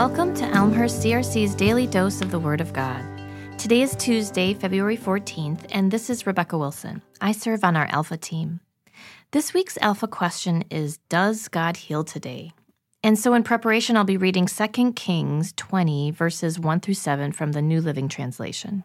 Welcome to Elmhurst CRC's daily dose of the Word of God. Today is Tuesday, February 14th, and this is Rebecca Wilson. I serve on our Alpha team. This week's Alpha question is Does God heal today? And so, in preparation, I'll be reading 2 Kings 20, verses 1 through 7 from the New Living Translation.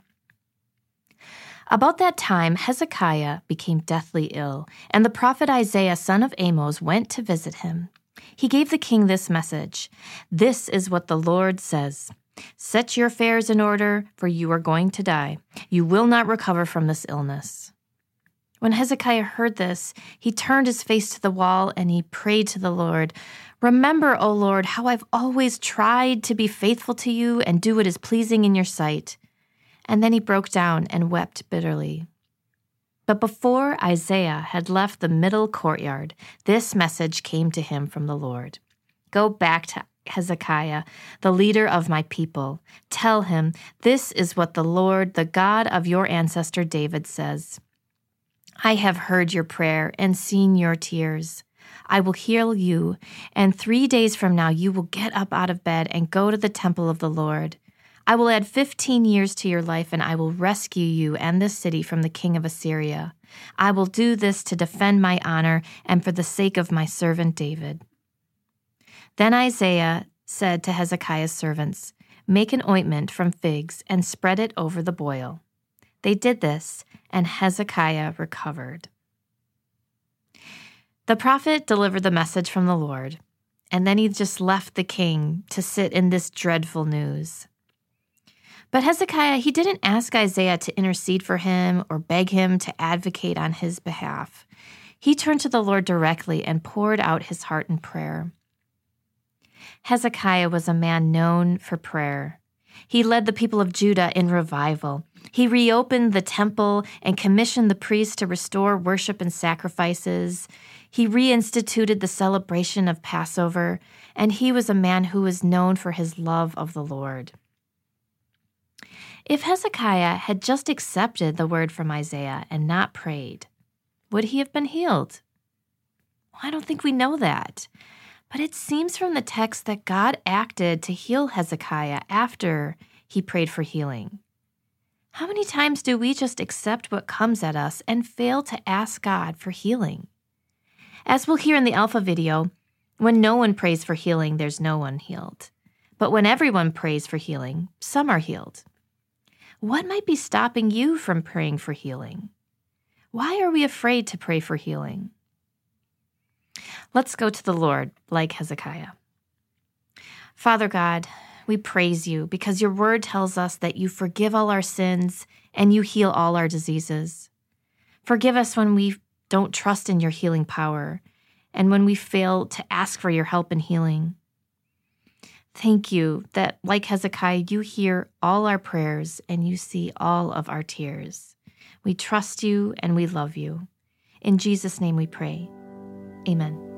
About that time, Hezekiah became deathly ill, and the prophet Isaiah, son of Amos, went to visit him. He gave the king this message This is what the Lord says Set your affairs in order, for you are going to die. You will not recover from this illness. When Hezekiah heard this, he turned his face to the wall and he prayed to the Lord Remember, O Lord, how I've always tried to be faithful to you and do what is pleasing in your sight. And then he broke down and wept bitterly. But before Isaiah had left the middle courtyard, this message came to him from the Lord Go back to Hezekiah, the leader of my people. Tell him, This is what the Lord, the God of your ancestor David, says I have heard your prayer and seen your tears. I will heal you, and three days from now you will get up out of bed and go to the temple of the Lord. I will add 15 years to your life, and I will rescue you and this city from the king of Assyria. I will do this to defend my honor and for the sake of my servant David. Then Isaiah said to Hezekiah's servants, Make an ointment from figs and spread it over the boil. They did this, and Hezekiah recovered. The prophet delivered the message from the Lord, and then he just left the king to sit in this dreadful news. But Hezekiah, he didn't ask Isaiah to intercede for him or beg him to advocate on his behalf. He turned to the Lord directly and poured out his heart in prayer. Hezekiah was a man known for prayer. He led the people of Judah in revival. He reopened the temple and commissioned the priests to restore worship and sacrifices. He reinstituted the celebration of Passover, and he was a man who was known for his love of the Lord. If Hezekiah had just accepted the word from Isaiah and not prayed, would he have been healed? I don't think we know that. But it seems from the text that God acted to heal Hezekiah after he prayed for healing. How many times do we just accept what comes at us and fail to ask God for healing? As we'll hear in the Alpha video, when no one prays for healing, there's no one healed. But when everyone prays for healing, some are healed. What might be stopping you from praying for healing? Why are we afraid to pray for healing? Let's go to the Lord like Hezekiah. Father God, we praise you because your word tells us that you forgive all our sins and you heal all our diseases. Forgive us when we don't trust in your healing power and when we fail to ask for your help in healing. Thank you that, like Hezekiah, you hear all our prayers and you see all of our tears. We trust you and we love you. In Jesus' name we pray. Amen.